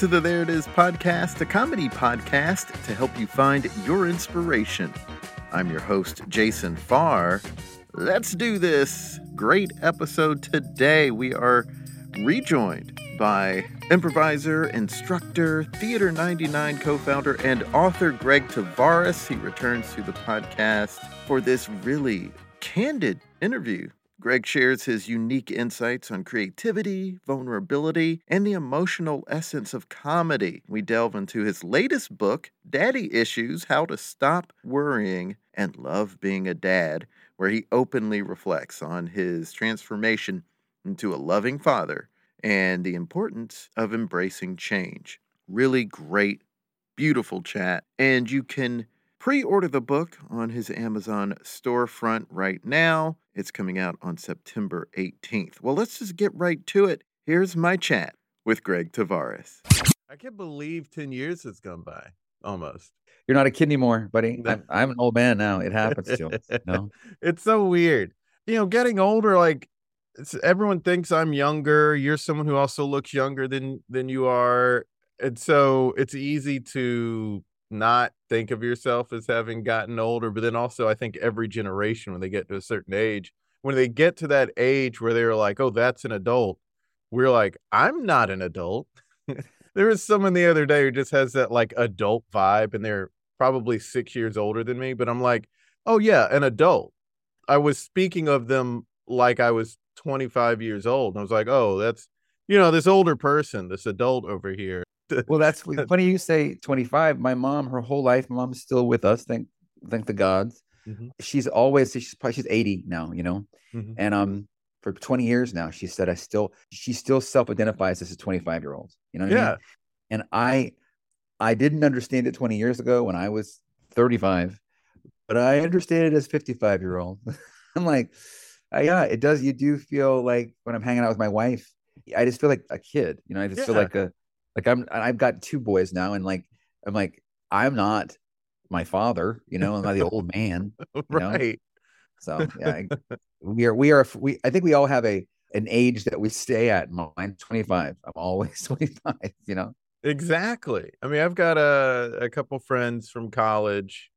To the There It Is podcast, a comedy podcast to help you find your inspiration. I'm your host, Jason Farr. Let's do this. Great episode today. We are rejoined by improviser, instructor, Theatre 99 co founder, and author Greg Tavares. He returns to the podcast for this really candid interview Greg shares his unique insights on creativity, vulnerability, and the emotional essence of comedy. We delve into his latest book, Daddy Issues How to Stop Worrying and Love Being a Dad, where he openly reflects on his transformation into a loving father and the importance of embracing change. Really great, beautiful chat. And you can pre order the book on his Amazon storefront right now. It's coming out on September 18th. Well, let's just get right to it. Here's my chat with Greg Tavares. I can't believe 10 years has gone by almost. You're not a kid anymore, buddy. I'm, I'm an old man now. It happens to you know? It's so weird. You know, getting older, like everyone thinks I'm younger. You're someone who also looks younger than than you are. And so it's easy to not think of yourself as having gotten older but then also i think every generation when they get to a certain age when they get to that age where they're like oh that's an adult we're like i'm not an adult. There was someone the other day who just has that like adult vibe and they're probably six years older than me but i'm like oh yeah an adult. I was speaking of them like i was 25 years old and i was like oh that's you know this older person this adult over here well, that's funny you say 25. My mom, her whole life, my mom's still with us. Thank, thank the gods. Mm-hmm. She's always she's probably she's 80 now, you know, mm-hmm. and um for 20 years now, she said I still she still self-identifies as a 25 year old. You know yeah. I mean? And I I didn't understand it 20 years ago when I was 35, but I understand it as 55 year old. I'm like, uh, yeah, it does. You do feel like when I'm hanging out with my wife, I just feel like a kid. You know, I just yeah. feel like a like I'm I've got two boys now, and like I'm like I'm not my father, you know, I'm not the old man, oh, right? Know? So yeah, we are we are we. I think we all have a an age that we stay at. Mine 25. I'm always 25. You know. Exactly. I mean, I've got a a couple friends from college,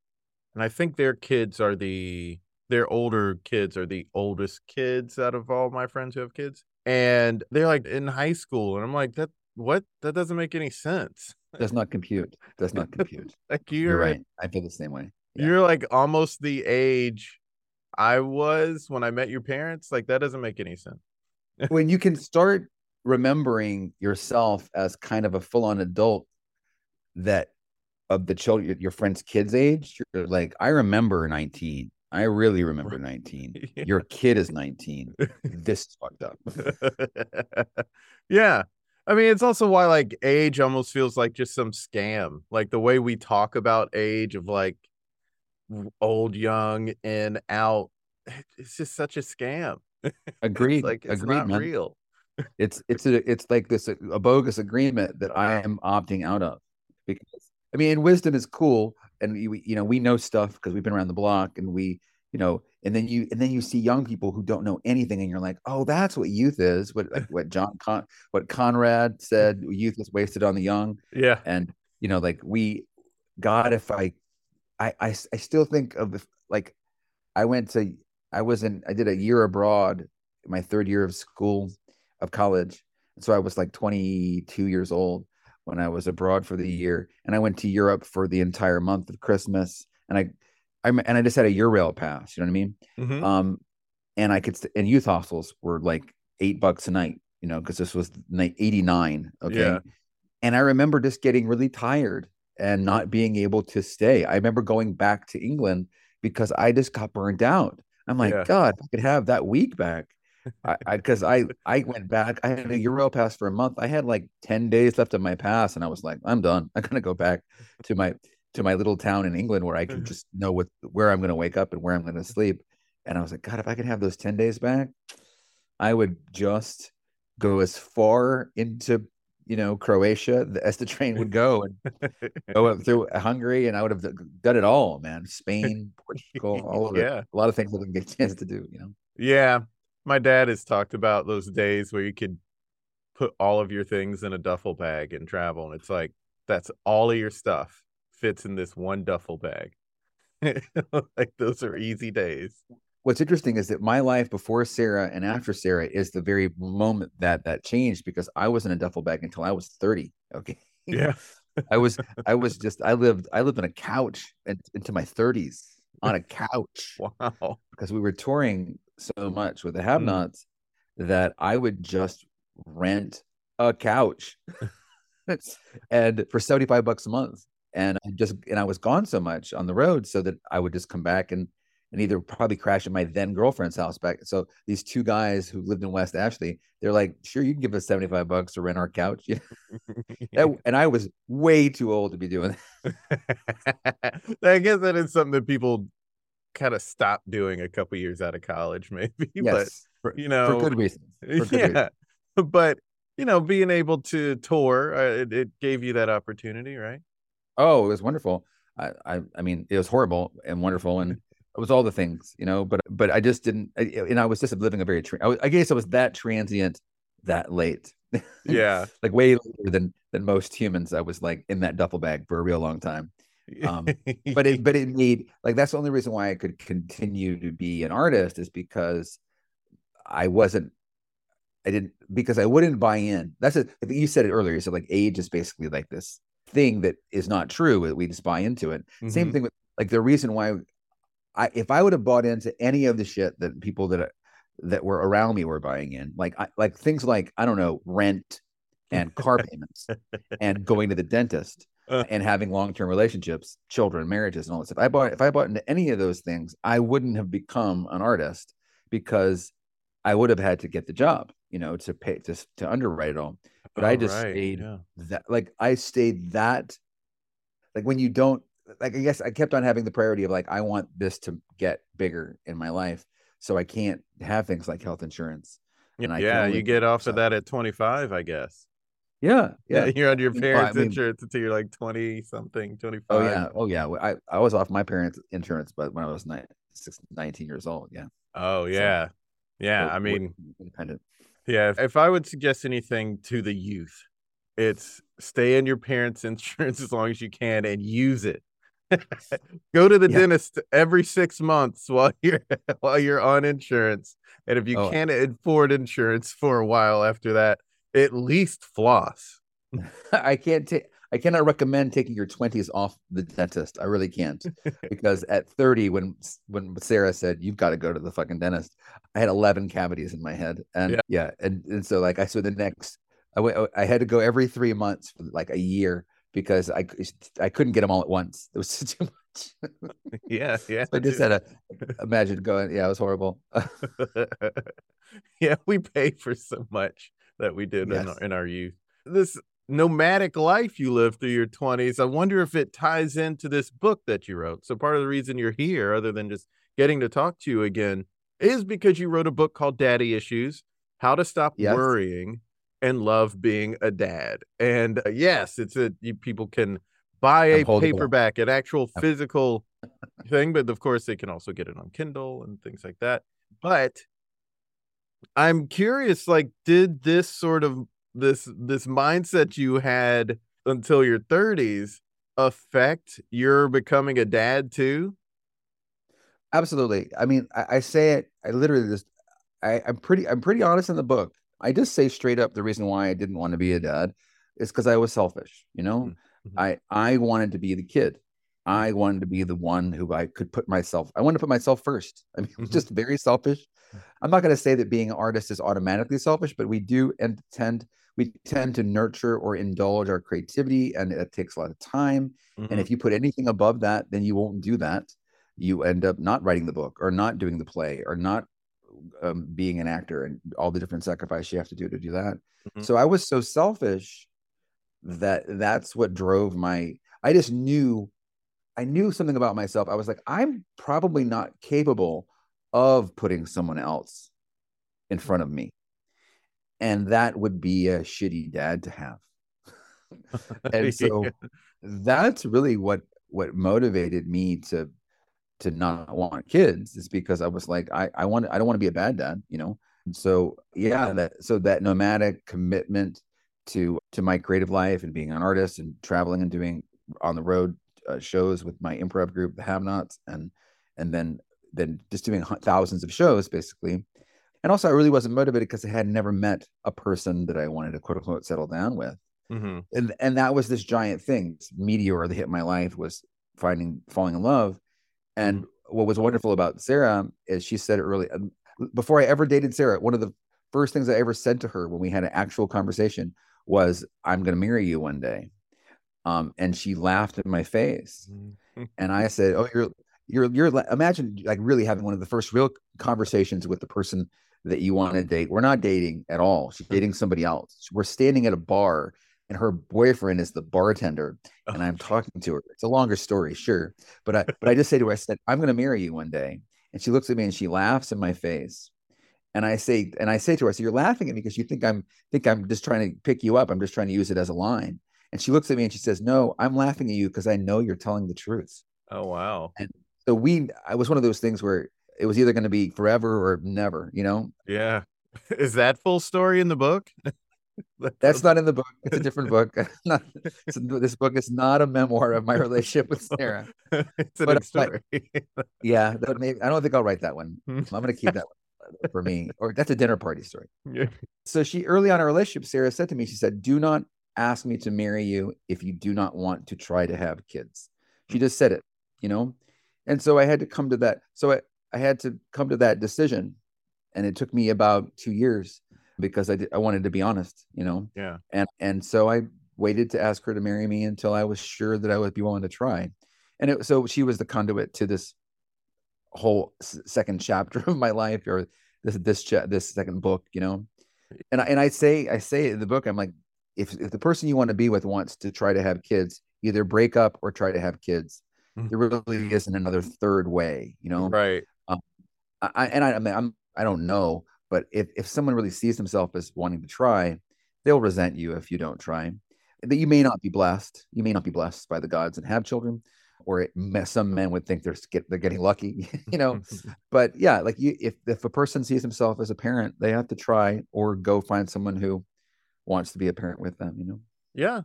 and I think their kids are the their older kids are the oldest kids out of all my friends who have kids and they're like in high school and i'm like that what? That doesn't make any sense. Does not compute. Does not compute. like you're, you're, right. I feel the same way. Yeah. You're like almost the age I was when I met your parents. Like that doesn't make any sense. when you can start remembering yourself as kind of a full-on adult that of the children your friend's kids age you're like i remember 19 i really remember 19 yeah. your kid is 19 this is fucked up yeah I mean, it's also why like age almost feels like just some scam. Like the way we talk about age of like old, young, in, out. It's just such a scam. Agreed. it's like it's Agreed, not man. real. it's it's a it's like this a bogus agreement that I am opting out of because I mean, wisdom is cool, and we you know we know stuff because we've been around the block and we you know and then you and then you see young people who don't know anything and you're like oh that's what youth is what like what john Con, what conrad said youth is wasted on the young. Yeah. And you know like we god if i i i, I still think of the like i went to i was in i did a year abroad my third year of school of college. And so i was like 22 years old when i was abroad for the year. And i went to europe for the entire month of christmas. And i I'm and I just had a Eurail pass. You know what I mean? Mm-hmm. Um, and I could and youth hostels were like eight bucks a night. You know, because this was night eighty nine. Okay, yeah. and I remember just getting really tired and not being able to stay. I remember going back to England because I just got burned out. I'm like, yeah. God, I could have that week back. I because I, I, I went back. I had a Euro pass for a month. I had like ten days left of my pass, and I was like, I'm done. I'm gonna go back to my to my little town in England where I can mm-hmm. just know what where I'm gonna wake up and where I'm gonna sleep. And I was like, God, if I could have those ten days back, I would just go as far into you know Croatia as the train would go and go up through Hungary, and I would have done it all, man. Spain, Portugal, all of yeah. it. A lot of things I didn't get a chance to do, you know. Yeah, my dad has talked about those days where you could put all of your things in a duffel bag and travel, and it's like that's all of your stuff fits in this one duffel bag. like those are easy days what's interesting is that my life before Sarah and after Sarah is the very moment that that changed because I was in a duffel bag until I was 30. Okay. Yeah. I was I was just I lived I lived on a couch into my 30s on a couch. wow. Because we were touring so much with the have nots mm. that I would just rent a couch and for 75 bucks a month. And I just and I was gone so much on the road so that I would just come back and and either probably crash at my then girlfriend's house back. So these two guys who lived in West Ashley, they're like, sure, you can give us 75 bucks to rent our couch. and I was way too old to be doing that. I guess that is something that people kind of stop doing a couple years out of college, maybe. Yes, but, you know, for good reasons. For good yeah. Reasons. But, you know, being able to tour, uh, it, it gave you that opportunity, right? Oh, it was wonderful. I, I, I mean, it was horrible and wonderful. And it was all the things, you know, but but I just didn't, I, and I was just living a very, tra- I, was, I guess I was that transient that late. Yeah, like way later than than most humans. I was like in that duffel bag for a real long time. Um, but it but it made like that's the only reason why I could continue to be an artist is because I wasn't I didn't because I wouldn't buy in. That's it. You said it earlier. You said like age is basically like this thing that is not true. We just buy into it. Mm-hmm. Same thing with like the reason why I if I would have bought into any of the shit that people that that were around me were buying in, like I, like things like I don't know rent and car payments and going to the dentist uh. and having long term relationships, children, marriages, and all that stuff. I bought if I bought into any of those things, I wouldn't have become an artist because I would have had to get the job, you know, to pay to to underwrite it all. But oh, I just right. stayed yeah. that like I stayed that like when you don't like I guess I kept on having the priority of like I want this to get bigger in my life, so I can't have things like health insurance. And yeah, you get off of that at 25, I guess. Yeah, yeah. You're on your parents' I mean, insurance until you're like 20 something, 25. Oh yeah, oh yeah. I, I was off my parents' insurance, but when I was 19 years old, yeah. Oh yeah, so, yeah. So I mean, independent. Yeah. If I would suggest anything to the youth, it's stay in your parents' insurance as long as you can and use it Go to the yeah. dentist every six months while you're while you're on insurance. And if you oh. can't afford insurance for a while after that, at least floss. I can't take I cannot recommend taking your 20s off the dentist. I really can't. because at 30, when when Sarah said, You've got to go to the fucking dentist, I had 11 cavities in my head. And yeah, yeah and, and so like I so the next I went oh, I had to go every three months for like a year because I I couldn't get them all at once. It was too much. yeah, yeah. So I just had to imagine going. Yeah, it was horrible. yeah, we paid for so much that we did yes. in, our, in our youth. This nomadic life you lived through your 20s. I wonder if it ties into this book that you wrote. So part of the reason you're here, other than just getting to talk to you again, is because you wrote a book called Daddy Issues: How to Stop yes. Worrying and love being a dad. And uh, yes, it's a you, people can buy a paperback, an actual physical thing, but of course they can also get it on Kindle and things like that. But I'm curious, like, did this sort of this this mindset you had until your 30s affect your becoming a dad too? Absolutely. I mean, I, I say it. I literally just. I, I'm pretty. I'm pretty honest in the book. I just say straight up the reason why I didn't want to be a dad is because I was selfish. You know, mm-hmm. I I wanted to be the kid. I wanted to be the one who I could put myself. I wanted to put myself first. I mean, mm-hmm. just very selfish. I'm not going to say that being an artist is automatically selfish, but we do and tend we tend to nurture or indulge our creativity, and it takes a lot of time. Mm-hmm. And if you put anything above that, then you won't do that. You end up not writing the book, or not doing the play, or not um, being an actor and all the different sacrifice you have to do to do that. Mm-hmm. So I was so selfish that that's what drove my. I just knew, I knew something about myself. I was like, I'm probably not capable of putting someone else in front of me, and that would be a shitty dad to have. and so yeah. that's really what what motivated me to to not want kids is because I was like, I, I want I don't want to be a bad dad, you know. and So yeah, that so that nomadic commitment to to my creative life and being an artist and traveling and doing on the road uh, shows with my improv group, the Have Nots, and and then then just doing thousands of shows basically. And also, I really wasn't motivated because I had never met a person that I wanted to quote unquote settle down with. Mm-hmm. And and that was this giant thing, this meteor that hit my life was finding falling in love. And mm-hmm. what was wonderful about Sarah is she said it early um, before I ever dated Sarah, one of the first things I ever said to her when we had an actual conversation was, "I'm going to marry you one day." Um, and she laughed in my face, mm-hmm. and I said, "Oh, you're you're you're imagine like really having one of the first real conversations with the person that you want to date. We're not dating at all. She's mm-hmm. dating somebody else. We're standing at a bar and her boyfriend is the bartender and i'm oh. talking to her it's a longer story sure but i but i just say to her i said i'm going to marry you one day and she looks at me and she laughs in my face and i say and i say to her say you're laughing at me because you think i'm think i'm just trying to pick you up i'm just trying to use it as a line and she looks at me and she says no i'm laughing at you because i know you're telling the truth oh wow and so we i was one of those things where it was either going to be forever or never you know yeah is that full story in the book That's not in the book. It's a different book. not, this book is not a memoir of my relationship with Sarah. it's a but, story. But, yeah, maybe, I don't think I'll write that one. Hmm. I'm going to keep that one for me. Or that's a dinner party story. Yeah. So she early on in our relationship, Sarah said to me, she said, "Do not ask me to marry you if you do not want to try to have kids." She just said it, you know. And so I had to come to that. So I, I had to come to that decision, and it took me about two years because I did, I wanted to be honest, you know. Yeah. And and so I waited to ask her to marry me until I was sure that I would be willing to try. And it, so she was the conduit to this whole second chapter of my life or this this cha- this second book, you know. And I, and I say I say in the book I'm like if if the person you want to be with wants to try to have kids, either break up or try to have kids. Mm-hmm. There really isn't another third way, you know. Right. I, and I, I mean I'm I don't know, but if, if someone really sees himself as wanting to try, they'll resent you if you don't try. That you may not be blessed. You may not be blessed by the gods and have children, or it, some men would think they're get, they're getting lucky, you know. but yeah, like you, if if a person sees himself as a parent, they have to try or go find someone who wants to be a parent with them. You know. Yeah,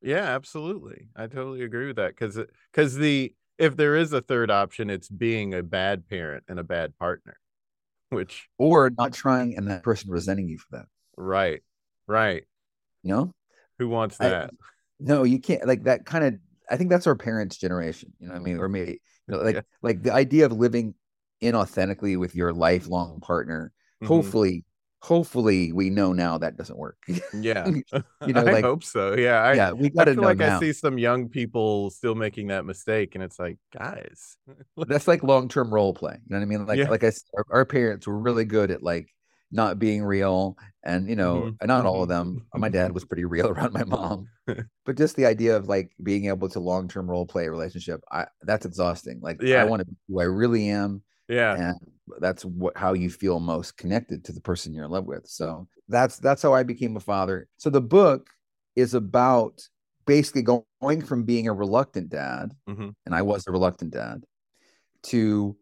yeah, absolutely. I totally agree with that because because the if there is a third option, it's being a bad parent and a bad partner which or not trying and that person resenting you for that. Right. Right. You know? Who wants that? I, no, you can't like that kind of I think that's our parents' generation. You know what I mean? Or maybe you know, like yeah. like the idea of living inauthentically with your lifelong partner. Mm-hmm. Hopefully hopefully we know now that doesn't work. Yeah. you know, like, I hope so. Yeah. I, yeah, we got to feel like now. I see some young people still making that mistake. And it's like, guys. That's like long term role play. You know what I mean? Like, yeah. like I our, our, parents were really good at like not being real. And, you know, mm-hmm. not all of mm-hmm, them. Uh, my dad was mm-hmm. pretty real around my mom. but just the idea of like being able to long term role play a relationship, I that's exhausting. Like, yeah. I want to be who I really am. Yeah. And that's what how you feel most connected to the person you're in love with so that's that's how i became a father so the book is about basically going from being a reluctant dad mm-hmm. and i was a reluctant dad to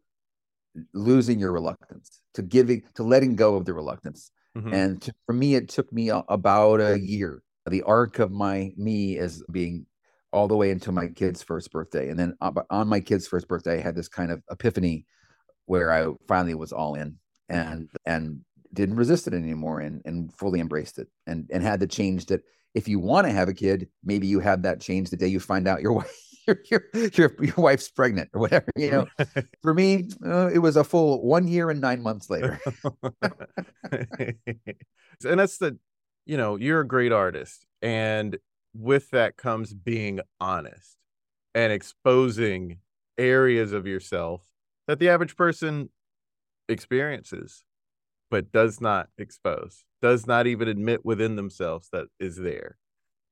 losing your reluctance to giving to letting go of the reluctance mm-hmm. and to, for me it took me a, about a year the arc of my me is being all the way until my kid's first birthday and then on my kid's first birthday i had this kind of epiphany where I finally was all in and and didn't resist it anymore and and fully embraced it and and had the change that if you want to have a kid, maybe you have that change the day you find out your wife your your your, your wife's pregnant or whatever. You know, for me, uh, it was a full one year and nine months later. and that's the, you know, you're a great artist, and with that comes being honest and exposing areas of yourself that the average person experiences but does not expose, does not even admit within themselves that is there.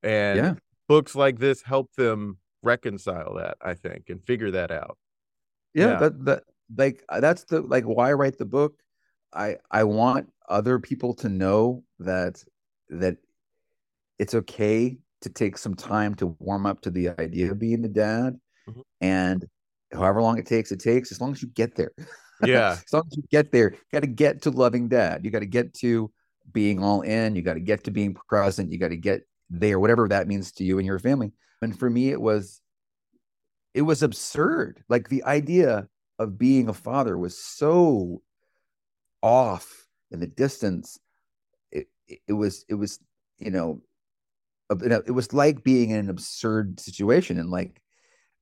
And yeah. books like this help them reconcile that, I think, and figure that out. Yeah, yeah. that that like uh, that's the like why I write the book. I I want other people to know that that it's okay to take some time to warm up to the idea of being a dad mm-hmm. and however long it takes it takes as long as you get there. Yeah. As long as you get there you got to get to loving dad. You got to get to being all in. You got to get to being present. You got to get there whatever that means to you and your family. And for me it was it was absurd. Like the idea of being a father was so off in the distance. It, it was it was you know it was like being in an absurd situation and like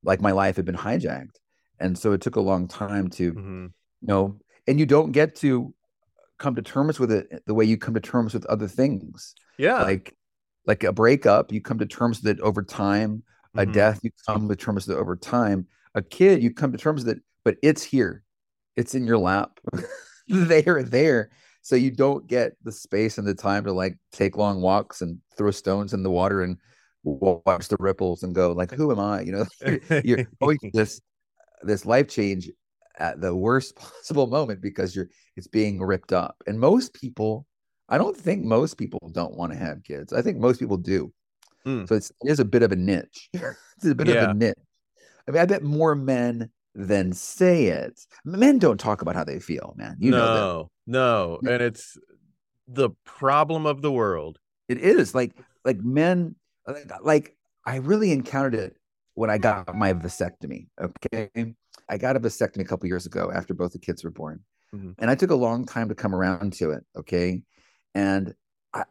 like my life had been hijacked. And so it took a long time to mm-hmm. you know and you don't get to come to terms with it the way you come to terms with other things. Yeah. Like like a breakup you come to terms with it over time. Mm-hmm. a death you come to terms with it over time. A kid you come to terms with it but it's here. It's in your lap. They are there. So you don't get the space and the time to like take long walks and throw stones in the water and watch the ripples and go like who am i? You know you're, you're this this life change at the worst possible moment because you're it's being ripped up. And most people i don't think most people don't want to have kids. I think most people do. Mm. so it's, it is a bit of a niche. It's a bit yeah. of a niche. I mean i bet more men than say it. Men don't talk about how they feel man. You no. know no, and it's the problem of the world. It is. Like like men like I really encountered it when I got my vasectomy. Okay, I got a vasectomy a couple years ago after both the kids were born, mm-hmm. and I took a long time to come around to it. Okay, and I,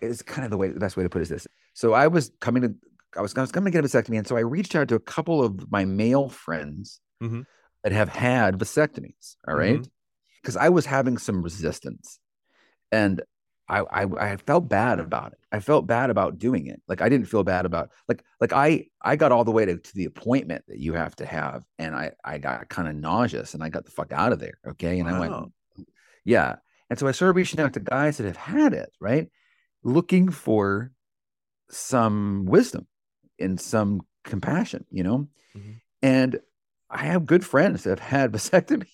it's kind of the way the best way to put it is this. So I was coming to I was I was coming to get a vasectomy, and so I reached out to a couple of my male friends mm-hmm. that have had vasectomies. All right? mm-hmm because I was having some resistance, and I, I I felt bad about it. I felt bad about doing it. Like I didn't feel bad about like like I I got all the way to, to the appointment that you have to have, and I I got kind of nauseous, and I got the fuck out of there. Okay, and wow. I went, yeah. And so I started reaching out to guys that have had it, right, looking for some wisdom and some compassion, you know. Mm-hmm. And I have good friends that have had vasectomy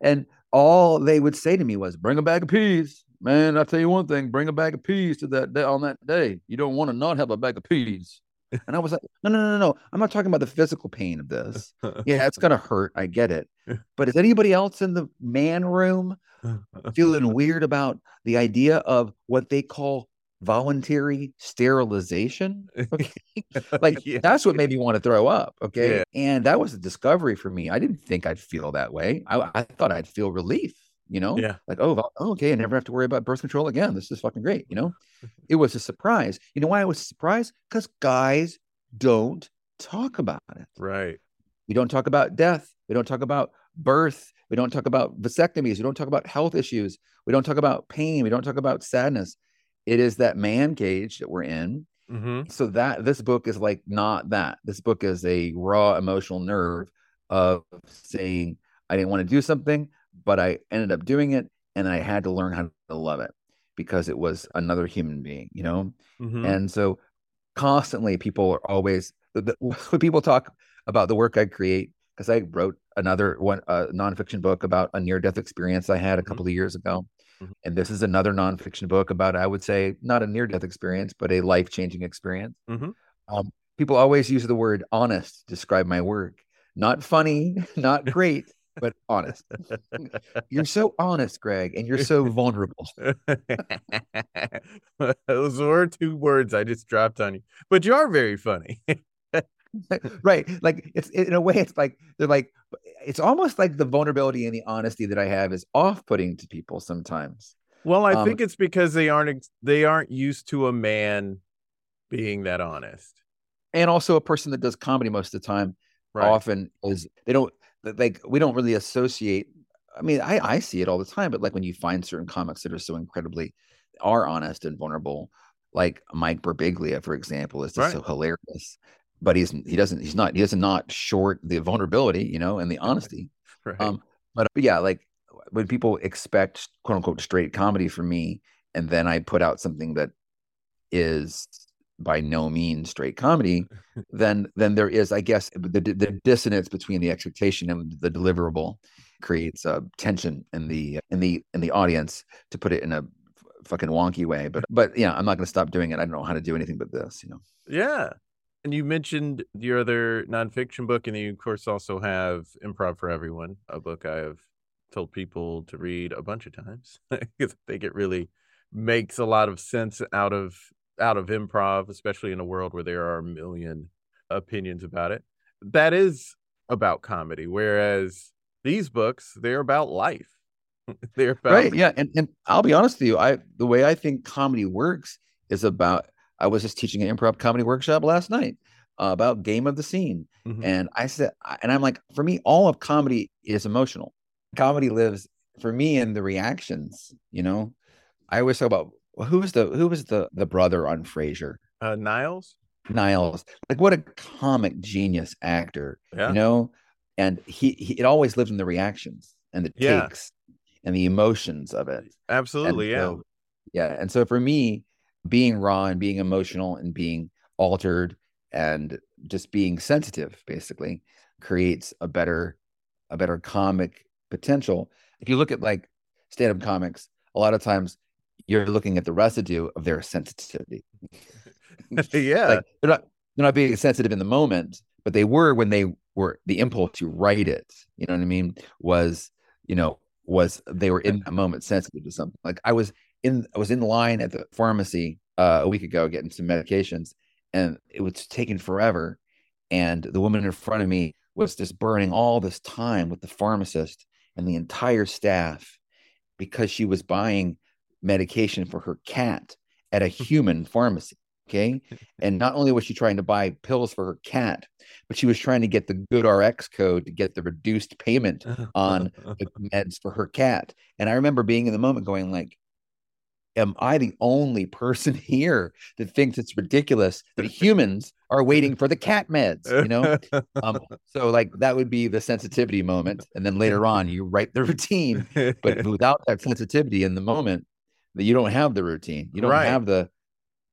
and all they would say to me was, "Bring a bag of peas, man." I'll tell you one thing: bring a bag of peas to that day on that day. You don't want to not have a bag of peas. And I was like, "No, no, no, no! I'm not talking about the physical pain of this. Yeah, it's gonna hurt. I get it. But is anybody else in the man room feeling weird about the idea of what they call voluntary sterilization. Okay. like yeah. that's what made me want to throw up. Okay. Yeah. And that was a discovery for me. I didn't think I'd feel that way. I, I thought I'd feel relief, you know? Yeah. Like, oh, okay, I never have to worry about birth control again. This is fucking great, you know? it was a surprise. You know why I was surprised? Because guys don't talk about it. Right. We don't talk about death. We don't talk about birth. We don't talk about vasectomies. We don't talk about health issues. We don't talk about pain. We don't talk about sadness it is that man cage that we're in. Mm-hmm. So that this book is like not that. This book is a raw emotional nerve of saying I didn't want to do something, but I ended up doing it, and I had to learn how to love it because it was another human being, you know. Mm-hmm. And so constantly, people are always the, when people talk about the work I create because I wrote another one a nonfiction book about a near death experience I had a mm-hmm. couple mm-hmm. of years ago. Mm-hmm. And this is another nonfiction book about, I would say, not a near death experience, but a life changing experience. Mm-hmm. Um, people always use the word honest to describe my work. Not funny, not great, but honest. you're so honest, Greg, and you're so vulnerable. Those were two words I just dropped on you, but you are very funny. right like it's in a way it's like they're like it's almost like the vulnerability and the honesty that i have is off-putting to people sometimes well i um, think it's because they aren't they aren't used to a man being that honest and also a person that does comedy most of the time right. often is they don't like we don't really associate i mean i i see it all the time but like when you find certain comics that are so incredibly are honest and vulnerable like Mike Birbiglia, for example, is just right. so hilarious but he's he doesn't he's not he doesn't not short the vulnerability you know and the honesty right. um but, but yeah like when people expect quote unquote straight comedy from me, and then I put out something that is by no means straight comedy, then then there is, I guess, the, the dissonance between the expectation and the deliverable creates a tension in the in the in the audience to put it in a fucking wonky way. But but yeah, I'm not going to stop doing it. I don't know how to do anything but this, you know. Yeah. And you mentioned your other nonfiction book, and you of course also have Improv for Everyone, a book I have told people to read a bunch of times because I think it really makes a lot of sense out of out of improv, especially in a world where there are a million opinions about it. That is about comedy, whereas these books they're about life. they're about right, yeah. And and I'll be honest with you, I the way I think comedy works is about. I was just teaching an improv comedy workshop last night uh, about game of the scene, mm-hmm. and I said, and I'm like, for me, all of comedy is emotional. Comedy lives for me in the reactions. You know, I always talk about well, who was the who was the the brother on Frasier? Uh, Niles. Niles, like what a comic genius actor, yeah. you know, and he, he it always lived in the reactions and the yeah. takes and the emotions of it. Absolutely, yeah, so, yeah. And so for me, being raw and being emotional and being altered and just being sensitive, basically, creates a better a better comic potential. If you look at like stand-up comics, a lot of times you're looking at the residue of their sensitivity. yeah. Like they're not they're not being sensitive in the moment, but they were when they were the impulse to write it. You know what I mean? Was, you know, was they were in a moment sensitive to something. Like I was in I was in line at the pharmacy uh, a week ago getting some medications and it was taking forever. And the woman in front of me was just burning all this time with the pharmacist and the entire staff because she was buying medication for her cat at a human pharmacy. Okay. And not only was she trying to buy pills for her cat, but she was trying to get the GoodRx code to get the reduced payment on the meds for her cat. And I remember being in the moment going like, am I the only person here that thinks it's ridiculous that humans are waiting for the cat meds? You know, um, so like that would be the sensitivity moment, and then later on you write the routine, but without that sensitivity in the moment, that you don't have the routine. You don't right. have the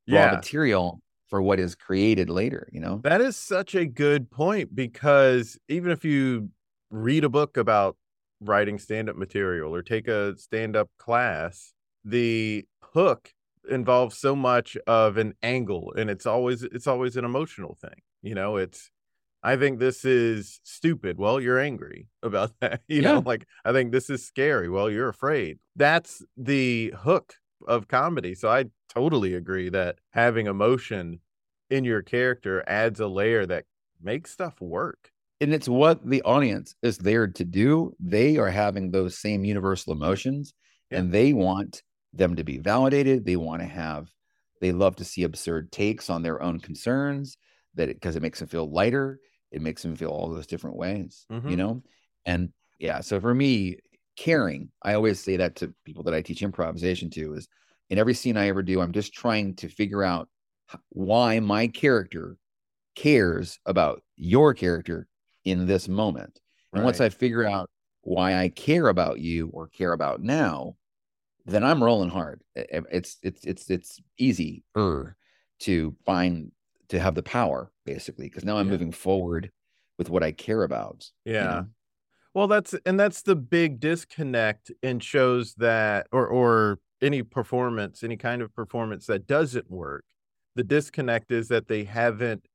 raw yeah. material for what is created later, you know? That is such a good point because even if you read a book about writing stand-up material or take a stand-up class, the hook involves so much of an angle and it's always it's always an emotional thing. You know, it's I think this is stupid. Well, you're angry about that. You yeah. know, like I think this is scary. Well, you're afraid. That's the hook of comedy. So I totally agree that having emotion in your character adds a layer that makes stuff work. And it's what the audience is there to do. They are having those same universal emotions yeah. and they want them to be validated. They want to have, they love to see absurd takes on their own concerns that because it, it makes them feel lighter it makes them feel all those different ways, mm-hmm. you know? And yeah, so for me, caring, I always say that to people that I teach improvisation to is in every scene I ever do, I'm just trying to figure out why my character cares about your character in this moment. And once I figure out why I care about you or care about now, then I'm rolling hard. It's it's it's it's easy to find to have the power basically because now i'm yeah. moving forward with what i care about yeah. you know? well that's and that's the big disconnect in shows that or or any performance any kind of performance that doesn't work. The disconnect is that they haven't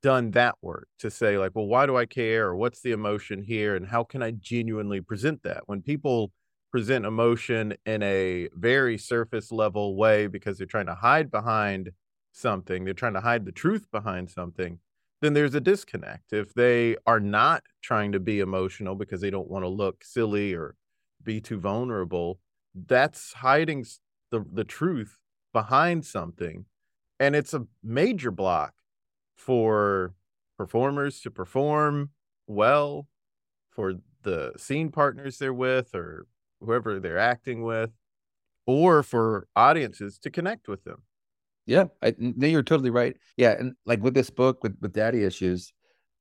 done that work to say like well why do i care? Or what's the emotion here? And how can i genuinely present that? When people present emotion in a very surface level way because they're trying to hide behind something, they're trying to hide the truth behind something, then there's a disconnect. If they are not trying to be emotional because they don't want to look silly or be too vulnerable, that's hiding the, the truth behind something. And it's a major block for performers to perform well, for the scene partners they're with or whoever they're acting with, or for audiences to connect with them. Yeah, I, no, you're totally right. Yeah, and like with this book with with daddy issues,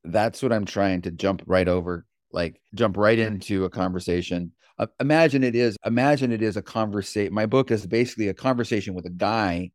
that's what I'm trying to jump right over. Like jump right into a conversation. uh, imagine it is imagine it is a conversation. My book is basically a conversation with a guy,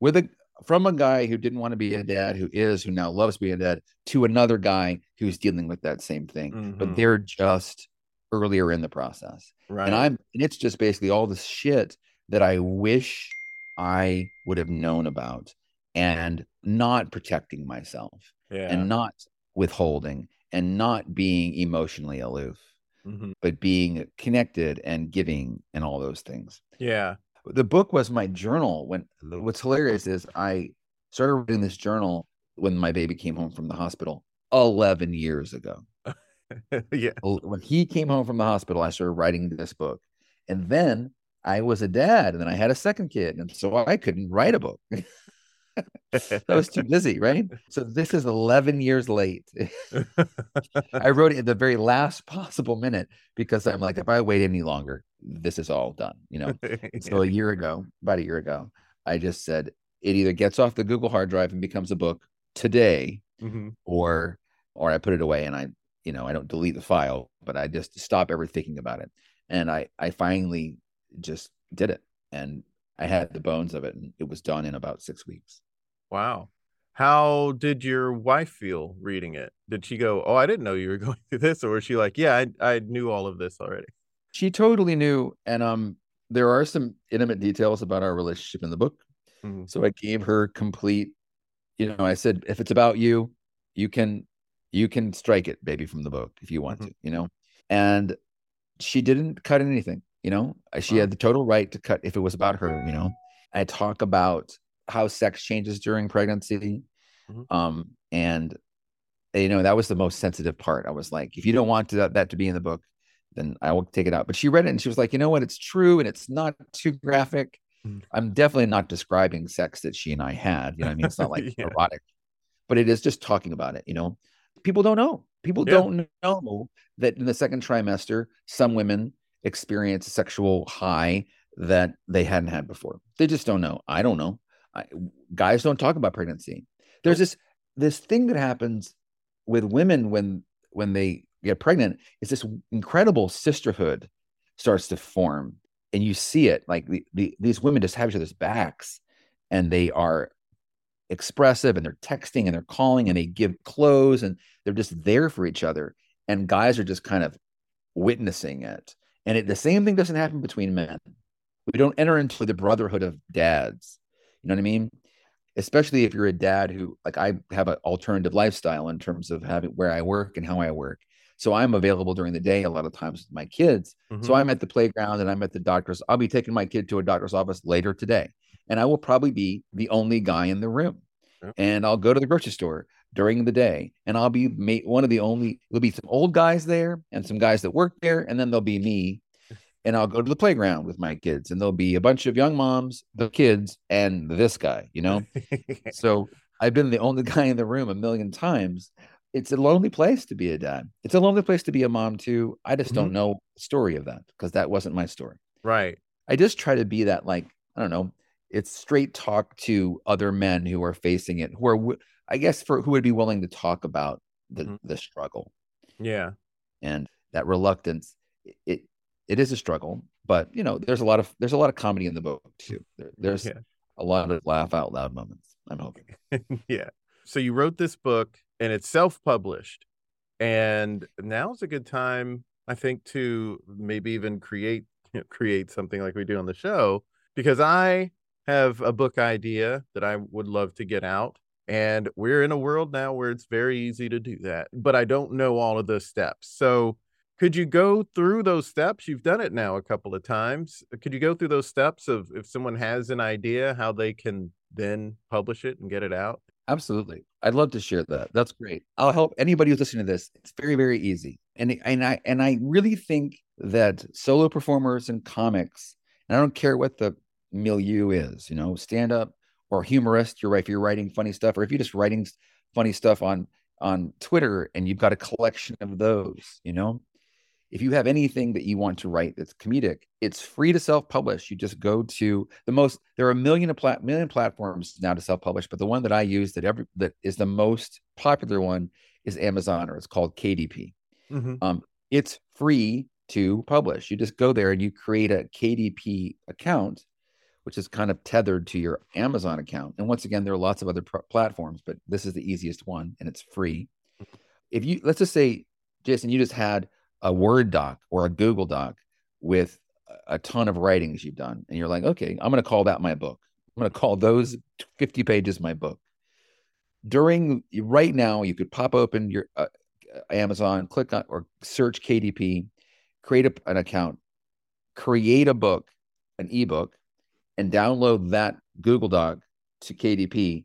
with a from a guy who didn't want to be a dad, who is, who now loves being a dad, to another guy who's dealing with that same thing, mm-hmm. but they're just earlier in the process. Right. And I'm, and it's just basically all the shit that I wish I would have known about and not protecting myself yeah. and not withholding and not being emotionally aloof, mm-hmm. but being connected and giving and all those things. Yeah the book was my journal. When what's hilarious is I started reading this journal when my baby came home from the hospital 11 years ago. yeah. When he came home from the hospital, I started writing this book. And then I was a dad and then I had a second kid. And so I couldn't write a book. I was too busy, right? So this is 11 years late. I wrote it at the very last possible minute because I'm like, if I wait any longer, this is all done, you know. so a year ago, about a year ago, I just said it either gets off the Google hard drive and becomes a book today, mm-hmm. or or I put it away and I, you know, I don't delete the file, but I just stop ever thinking about it. And I I finally just did it. And I had the bones of it, and it was done in about six weeks. Wow. How did your wife feel reading it? Did she go, "Oh, I didn't know you were going through this," or was she like, "Yeah, I, I knew all of this already"? She totally knew, and um, there are some intimate details about our relationship in the book. Mm-hmm. So I gave her complete. You know, I said, if it's about you, you can you can strike it, baby, from the book if you want mm-hmm. to. You know, and she didn't cut anything you know? She had the total right to cut if it was about her you know? I talk about how sex changes during pregnancy mm-hmm. um and you know that was the most sensitive part. I was like if you don't want to, that, that to be in the book then i will take it out. But she read it and she was like you know what? It's true and it's not too graphic. Mm-hmm. i'm definitely not describing sex that she and i had you know i mean? It's not like yeah. erotic but it is just talking about it you know? People don't know. People yeah. don't know that in the second trimester some women experience a sexual high that they hadn't had before. They just don't know. I don't know. I, guys don't talk about pregnancy. There's this this thing that happens with women when when they get pregnant. Is this incredible sisterhood starts to form, and you see it like the, the these women just have each other's backs, and they are expressive, and they're texting, and they're calling, and they give clothes, and they're just there for each other. And guys are just kind of witnessing it and it, the same thing doesn't happen between men. We don't enter into the brotherhood of dads. You know what I mean? Especially if you're a dad who, like, I have an alternative lifestyle in terms of having where I work and how I work. So I'm available during the day a lot of times with my kids. Mm-hmm. So I'm at the playground and I'm at the doctor's. I'll be taking my kid to a doctor's office later today. And I will probably be the only guy in the room. Yep. And I'll go to the grocery store during the day, and I'll be one of the only. There'll be some old guys there and some guys that work there, and then there'll be me. And I'll go to the playground with my kids, and there'll be a bunch of young moms, the kids, and this guy. You know, so I've been the only guy in the room a million times. It's a lonely place to be a dad. It's a lonely place to be a mom too. I just mm-hmm. don't know the story of that because that wasn't my story. Right. I just try to be that like I don't know. It's straight talk to other men who are facing it, who are I guess for who would be willing to talk about the mm-hmm. the struggle. Yeah. And that reluctance it it is a struggle, but you know, there's a lot of there's a lot of comedy in the book too. There, there's yeah. a lot of laugh out loud moments. I'm hoping. yeah. So you wrote this book and it's self-published. And now's a good time I think to maybe even create you know, create something like we do on the show because I have a book idea that I would love to get out and we're in a world now where it's very easy to do that. But I don't know all of those steps. So could you go through those steps? You've done it now a couple of times. Could you go through those steps of if someone has an idea, how they can then publish it and get it out? Absolutely. I'd love to share that. That's great. I'll help anybody who's listening to this. It's very, very easy. And and I and I really think that solo performers and comics, and I don't care what the milieu is, you know, stand up, or humorist, you're right. If you're writing funny stuff, or if you're just writing funny stuff on on Twitter and you've got a collection of those, you know, if you have anything that you want to write that's comedic, it's free to self-publish. You just go to the most. There are a million a plat, million platforms now to self-publish, but the one that I use that every that is the most popular one is Amazon, or it's called KDP. Mm-hmm. Um, it's free to publish. You just go there and you create a KDP account, which is kind of tethered to your Amazon account. And once again, there are lots of other platforms, but this is the easiest one and it's free. If you, let's just say, Jason, you just had a Word doc or a Google doc with a ton of writings you've done, and you're like, okay, I'm going to call that my book. I'm going to call those 50 pages my book. During right now, you could pop open your uh, Amazon, click on or search KDP, create a, an account, create a book, an ebook, and download that Google Doc to KDP,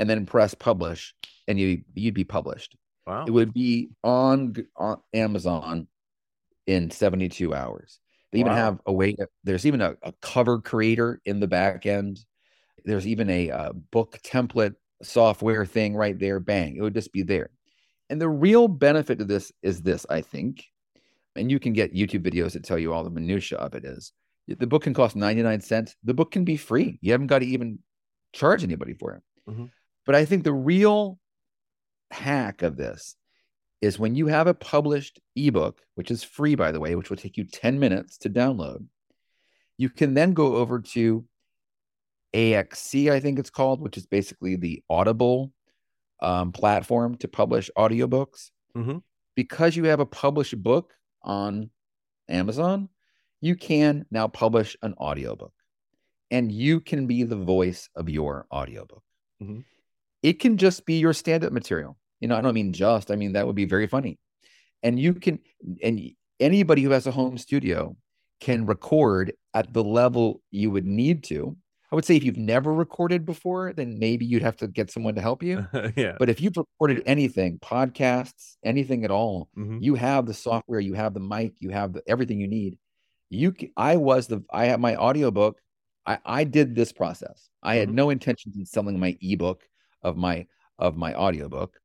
and then press publish, and you you'd be published. Wow. It would be on, on Amazon in 72 hours. They even Wow. have a way. There's even a, a cover creator in the back end. There's even a, uh book template software thing right there. Bang! It would just be there. And the real benefit of this is this, I think, and you can get YouTube videos that tell you all the minutia of it. Is the book can cost 99 cents. The book can be free. You haven't got to even charge anybody for it. Mhm. But I think the real hack of this is when you have a published ebook, which is free, by the way, which will take you 10 minutes to download, you can then go over to AXC, I think it's called, which is basically the Audible um, platform to publish audiobooks. Mhm. Because you have a published book on Amazon, you can now publish an audiobook and you can be the voice of your audiobook. Mhm. It can just be your stand up material. You know, I don't mean just, I mean, that would be very funny. And you can, and anybody who has a home studio can record at the level you would need to. I would say if you've never recorded before, then maybe you'd have to get someone to help you. yeah. But if you've recorded anything, podcasts, anything at all, Mhm. you have the software, you have the mic, you have the, everything you need. You, I was the, I have my audiobook. I, I did this process. I had Mhm. no intentions in selling my ebook of my of my audiobook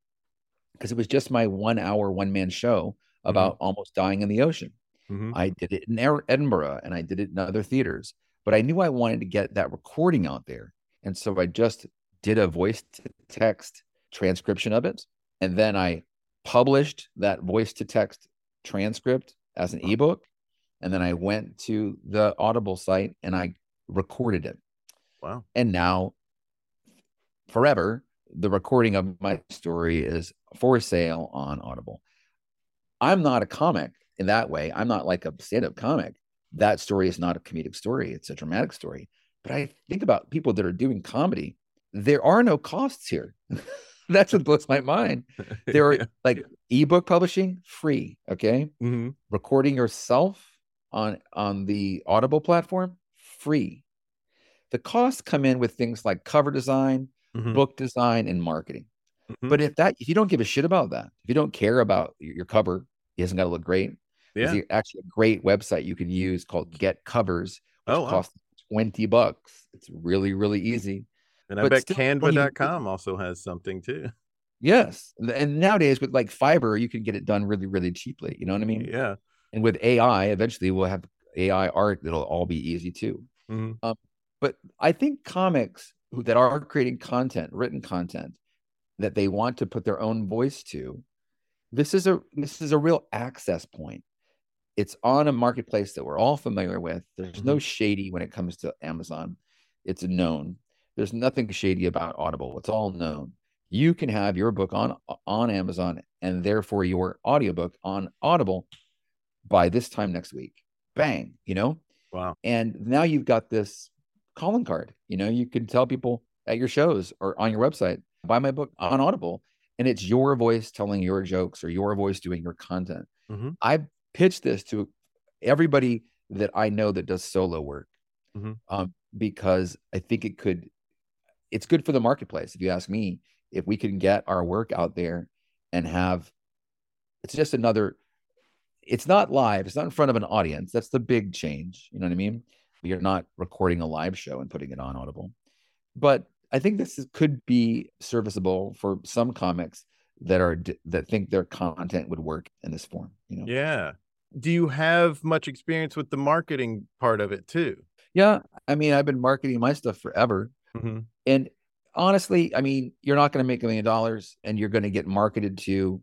because it was just my one hour one man show about almost dying in the ocean. Mhm. I did it in Edinburgh and I did it in other theaters, but I knew I wanted to get that recording out there. And so I just did a voice to text transcription of it. And then I published that voice to text transcript as an ebook. And then I went to the Audible site and I recorded it. Wow. And now, forever, the recording of my story is for sale on Audible. I'm not a comic in that way. I'm not like a stand up comic. That story is not a comedic story, it's a dramatic story. But I think about people that are doing comedy, there are no costs here. That's what blows my mind. There are Yeah. like ebook publishing free, okay? Mhm. recording yourself on on the audible platform free the costs come in with things like cover design Mhm. book design and marketing Mhm. but if that if you don't give a shit about that if you don't care about your cover it hasn't got to look great there's Yeah. a- actually a great website you can use called get covers which Oh, wow. costs 20 bucks it's really really easy And I but bet still, when you- Canva.com also has something too. yes and nowadays with like fiverr you can get it done really really cheaply you know what i mean Yeah. And with ai eventually we'll have ai art that'll all be easy too Mhm. but I think comics who, that are creating content, written content, that they want to put their own voice to, this is a this is a real access point. It's on a marketplace that we're all familiar with. There's no shady when it comes to Amazon. It's known. There's nothing shady about Audible. It's all known. You can have your book on on Amazon and therefore your audiobook on Audible by this time next week. Bang, you know? Wow. And now you've got this calling card. You know, you can tell people at your shows or on your website, buy my book on Audible, and it's your voice telling your jokes or your voice doing your content. Mhm. I've pitched this to everybody that I know that does solo work Mhm. um, because I think it could, it's good for the marketplace. If you ask me, if we can get our work out there and have, it's just another, it's not live, it's not in front of an audience. That's the big change. You know what I mean? You're not recording a live show and putting it on Audible. But I think this is, could be serviceable for some comics that are that think their content would work in this form. You know? Yeah. Do you have much experience with the marketing part of it too? Yeah. I mean, I've been marketing my stuff forever. Mhm. And honestly, I mean, you're not going to make a million dollars and you're going to get marketed to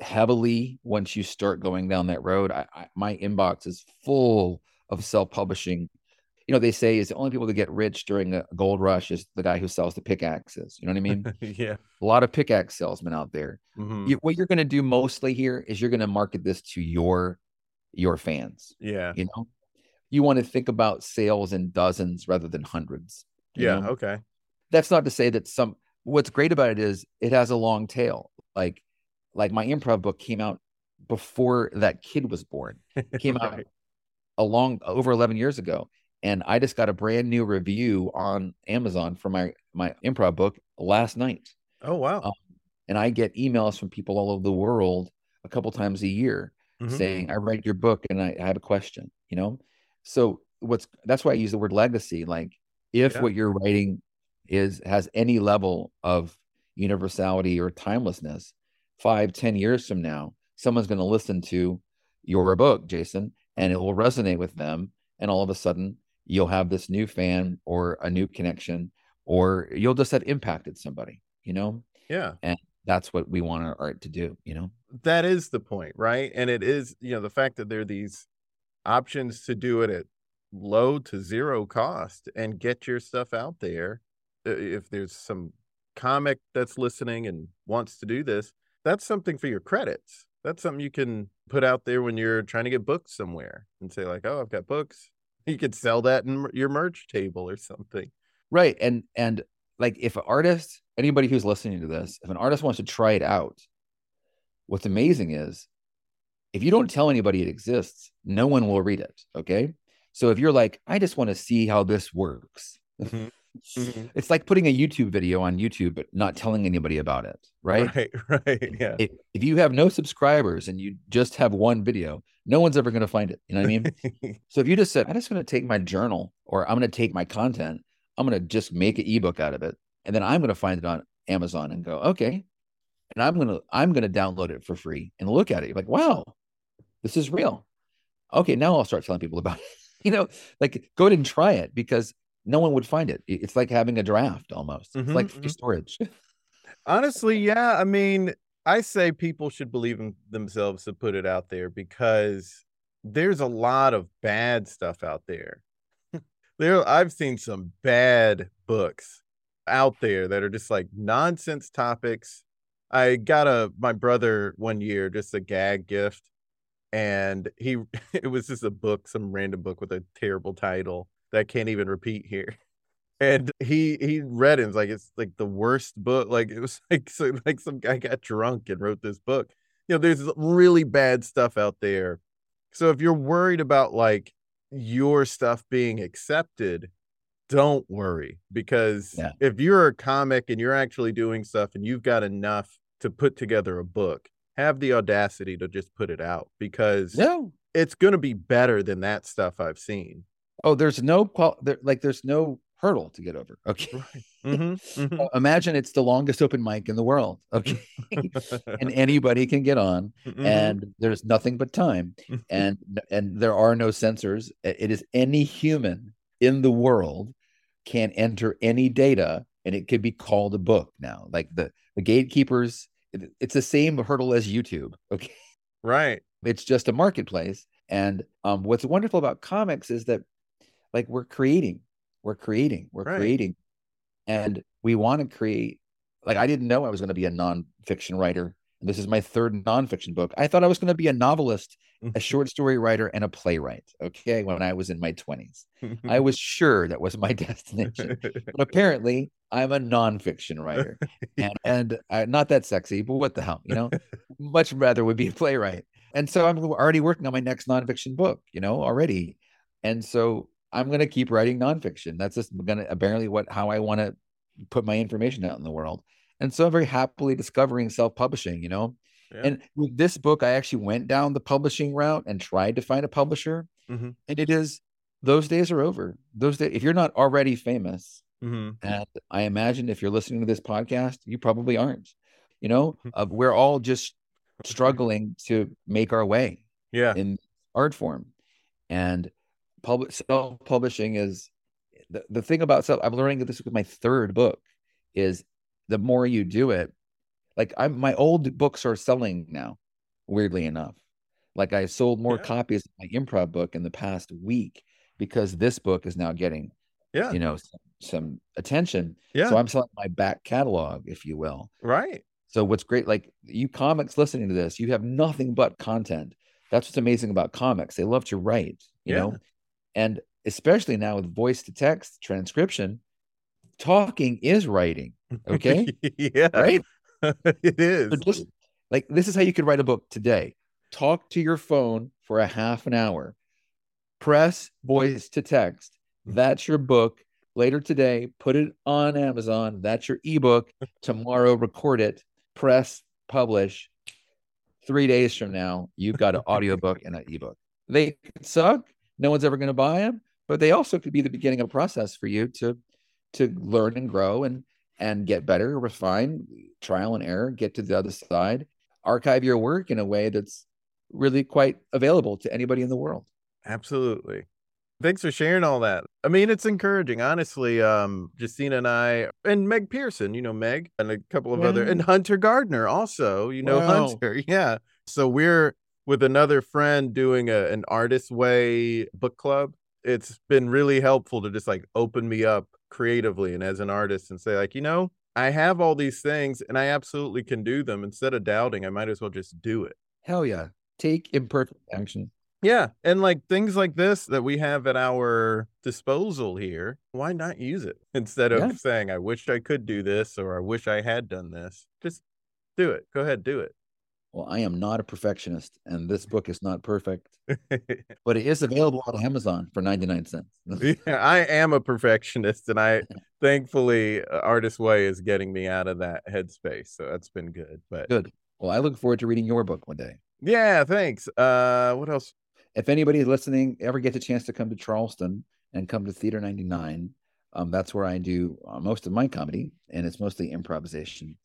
heavily once you start going down that road. I, I, my inbox is full of self-publishing. You know, they say is the only people that get rich during a gold rush is the guy who sells the pickaxes. You know what I mean? yeah. A lot of pickaxe salesmen out there. Mhm. You, what you're going to do mostly here is you're going to market this to your your fans. Yeah. You know, you want to think about sales in dozens rather than hundreds. Yeah. know? Okay. that's not to say that some what's great about it is it has a long tail like like my improv book came out before that kid was born it came out a long over 11 years ago and i just got a brand new review on amazon for my my improv book last night Oh wow. Um, and i get emails from people all over the world a couple times a year Mhm. saying i read your book and I, I have a question you know so what's that's why i use the word legacy like if Yeah. what you're writing is has any level of universality or timelessness five ten years from now someone's going to listen to your book jason and it will resonate with them and all of a sudden you'll have this new fan or a new connection or you'll just have impacted somebody you know Yeah. And that's what we want our art to do you know that is the point, right? And it is, you know, the fact that there are these options to do it at low to zero cost and get your stuff out there. If there's some comic that's listening and wants to do this, that's something for your credits. That's something you can put out there when you're trying to get books somewhere and say, like, oh, I've got books. You could sell that in your merch table or something. right and and like if an artist anybody who's listening to this if an artist wants to try it out what's amazing is if you don't tell anybody it exists no one will read it okay so if you're like i just want to see how this works Mhm. Mhm. it's like putting a youtube video on youtube but not telling anybody about it right, Right. Right. Yeah. If, if you have no subscribers and you just have one video no one's ever going to find it you know what i mean So if you just said, I'm just going to take my journal or I'm going to take my content, I'm going to just make an ebook out of it, and then I'm going to find it on Amazon and go, okay, and I'm going to I'm going to download it for free and look at it. You're like, wow, this is real. Okay, now I'll start telling people about it. you know, like go ahead and try it because no one would find it. It- It's like having a draft almost. Mhm, It's like free mhm. storage. Honestly, yeah. I mean, I say people should believe in themselves to put it out there because there's a lot of bad stuff out there. there, I've seen some bad books out there that are just like nonsense topics. I got a my brother one year just a gag gift, and he it was just a book, some random book with a terrible title that can't even repeat here and he he read it. and like it's like the worst book. Like it was like so like some guy got drunk and wrote this book. You know, there's really bad stuff out there. So if you're worried about like your stuff being accepted, don't worry because Yeah. if you're a comic and you're actually doing stuff and you've got enough to put together a book, have the audacity to just put it out because no. it's going to be better than that stuff I've seen. Oh, there's no qual there, like there's no hurdle to get over. Okay. Mhm, Uh, Imagine it's the longest open mic in the world. Okay. and anybody can get on Mhm. and there's nothing but time and and there are no censors I- it is any human in the world can enter any data and it could be called a book now like the the gatekeepers it- it's the same hurdle as youtube okay right. it's just a marketplace and um what's wonderful about comics is that like we're creating we're creating we're Right. creating. And we want to create like i didn't know i was going to be a nonfiction writer. And this is my third nonfiction book. I thought i was going to be a novelist a short story writer and a playwright okay when i was in my 20s i was sure that was my destination. But apparently i'm a nonfiction writer. And, and uh, not that sexy but what the hell you know? Much rather would be a playwright. And so i'm already working on my next nonfiction book you know already. And so i'm going to keep writing nonfiction that's just going to apparently what how i want to put my information out in the world and so i'm very happily discovering self-publishing you know Yeah. and with this book i actually went down the publishing route and tried to find a publisher Mhm. and it is those days are over those days if you're not already famous Mhm. and I imagine if you're listening to this podcast, you probably aren't. You know, uh, we're all just struggling to make our way Yeah. in art form. And public self publishing is the, the thing about self. I'm learning this with my third book is the more you do it, like I'm my old books are selling now. weirdly enough. Like I sold more yeah. copies of my improv book in the past week because this book is now getting, yeah, you know, some, some attention. Yeah. So I'm selling my back catalog, if you will. Right. So what's great, like you comics listening to this, you have nothing but content. That's what's amazing about comics. They love to write, you yeah. know, and especially now with voice to text transcription, talking is writing. Okay. yeah. Right. it is. Just, like this is how you could write a book today. Talk to your phone for a half an hour. Press voice to text. Mm. That's your book. Later today, put it on Amazon. That's your ebook. Tomorrow, record it. Press publish. Three days from now, you've got an audiobook and an ebook. They suck. No one's ever going to buy them, but they also could be the beginning of a process for you to to learn and grow and and get better, refine, trial and error, get to the other side, archive your work in a way that's really quite available to anybody in the world. Absolutely. Thanks for sharing all that. I mean, it's encouraging, honestly. Um, Justina and I, and Meg Pearson, you know Meg, and a couple of other, and Hunter Gardner also, you know wow. Hunter, yeah. So we're with another friend doing a, an artist way book club. It's been really helpful to just like open me up creatively and as an artist and say like, you know, I have all these things and I absolutely can do them. Instead of doubting, I might as well just do it. Hell yeah. Take imperfect action. Yeah. And like things like this that we have at our disposal here, why not use it instead of yeah. saying, I wish I could do this or I wish I had done this? Just do it. Go ahead, do it. Well, I am not a perfectionist, and this book is not perfect, but it is available on Amazon for 99 cents. yeah, I am a perfectionist, and I thankfully, uh, Artist Way is getting me out of that headspace. So that's been good. But good. Well, I look forward to reading your book one day. Yeah, thanks. Uh, what else? If anybody listening ever gets a chance to come to Charleston and come to Theatre 99, um, that's where I do uh, most of my comedy, and it's mostly improvisation.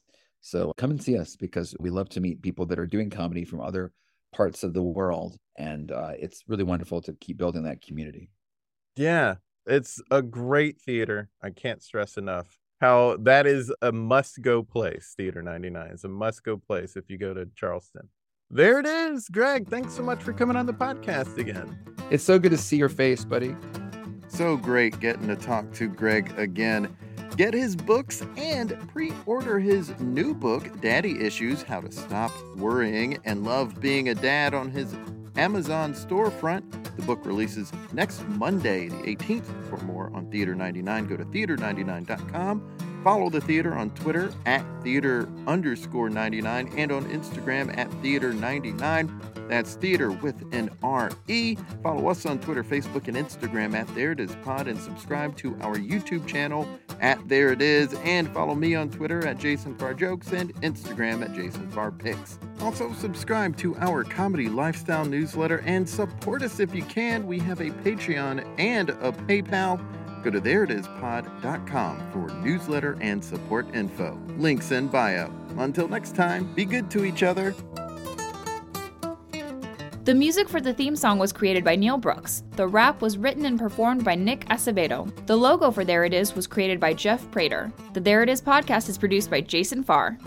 So come and see us because we love to meet people that are doing comedy from other parts of the world. And uh, it's really wonderful to keep building that community. Yeah, it's a great theater. I can't stress enough how that is a must go place. Theatre 99 is a must go place if you go to Charleston. There it is. Greg, thanks so much for coming on the podcast again. It's so good to see your face, buddy. So great getting to talk to Greg again. Get his books and pre order his new book, Daddy Issues How to Stop Worrying and Love Being a Dad, on his Amazon storefront. The book releases next Monday, the 18th. For more on Theatre 99, go to theatre99.com. Follow the theater on Twitter at theatre underscore 99 and on Instagram at theatre99. That's theatre with an R-E. Follow us on Twitter, Facebook, and Instagram at There It Is Pod and subscribe to our YouTube channel at There It Is and follow me on Twitter at Jason Farr Jokes and Instagram at Jason Farr Pics. Also subscribe to our comedy lifestyle newsletter and support us if you can. We have a Patreon and a PayPal. Go to thereitispod.com for newsletter and support info. Links in bio. Until next time, be good to each other the music for the theme song was created by Neil Brooks. The rap was written and performed by Nick Acevedo. The logo for There It Is was created by Jeff Prater. The There It Is podcast is produced by Jason Farr.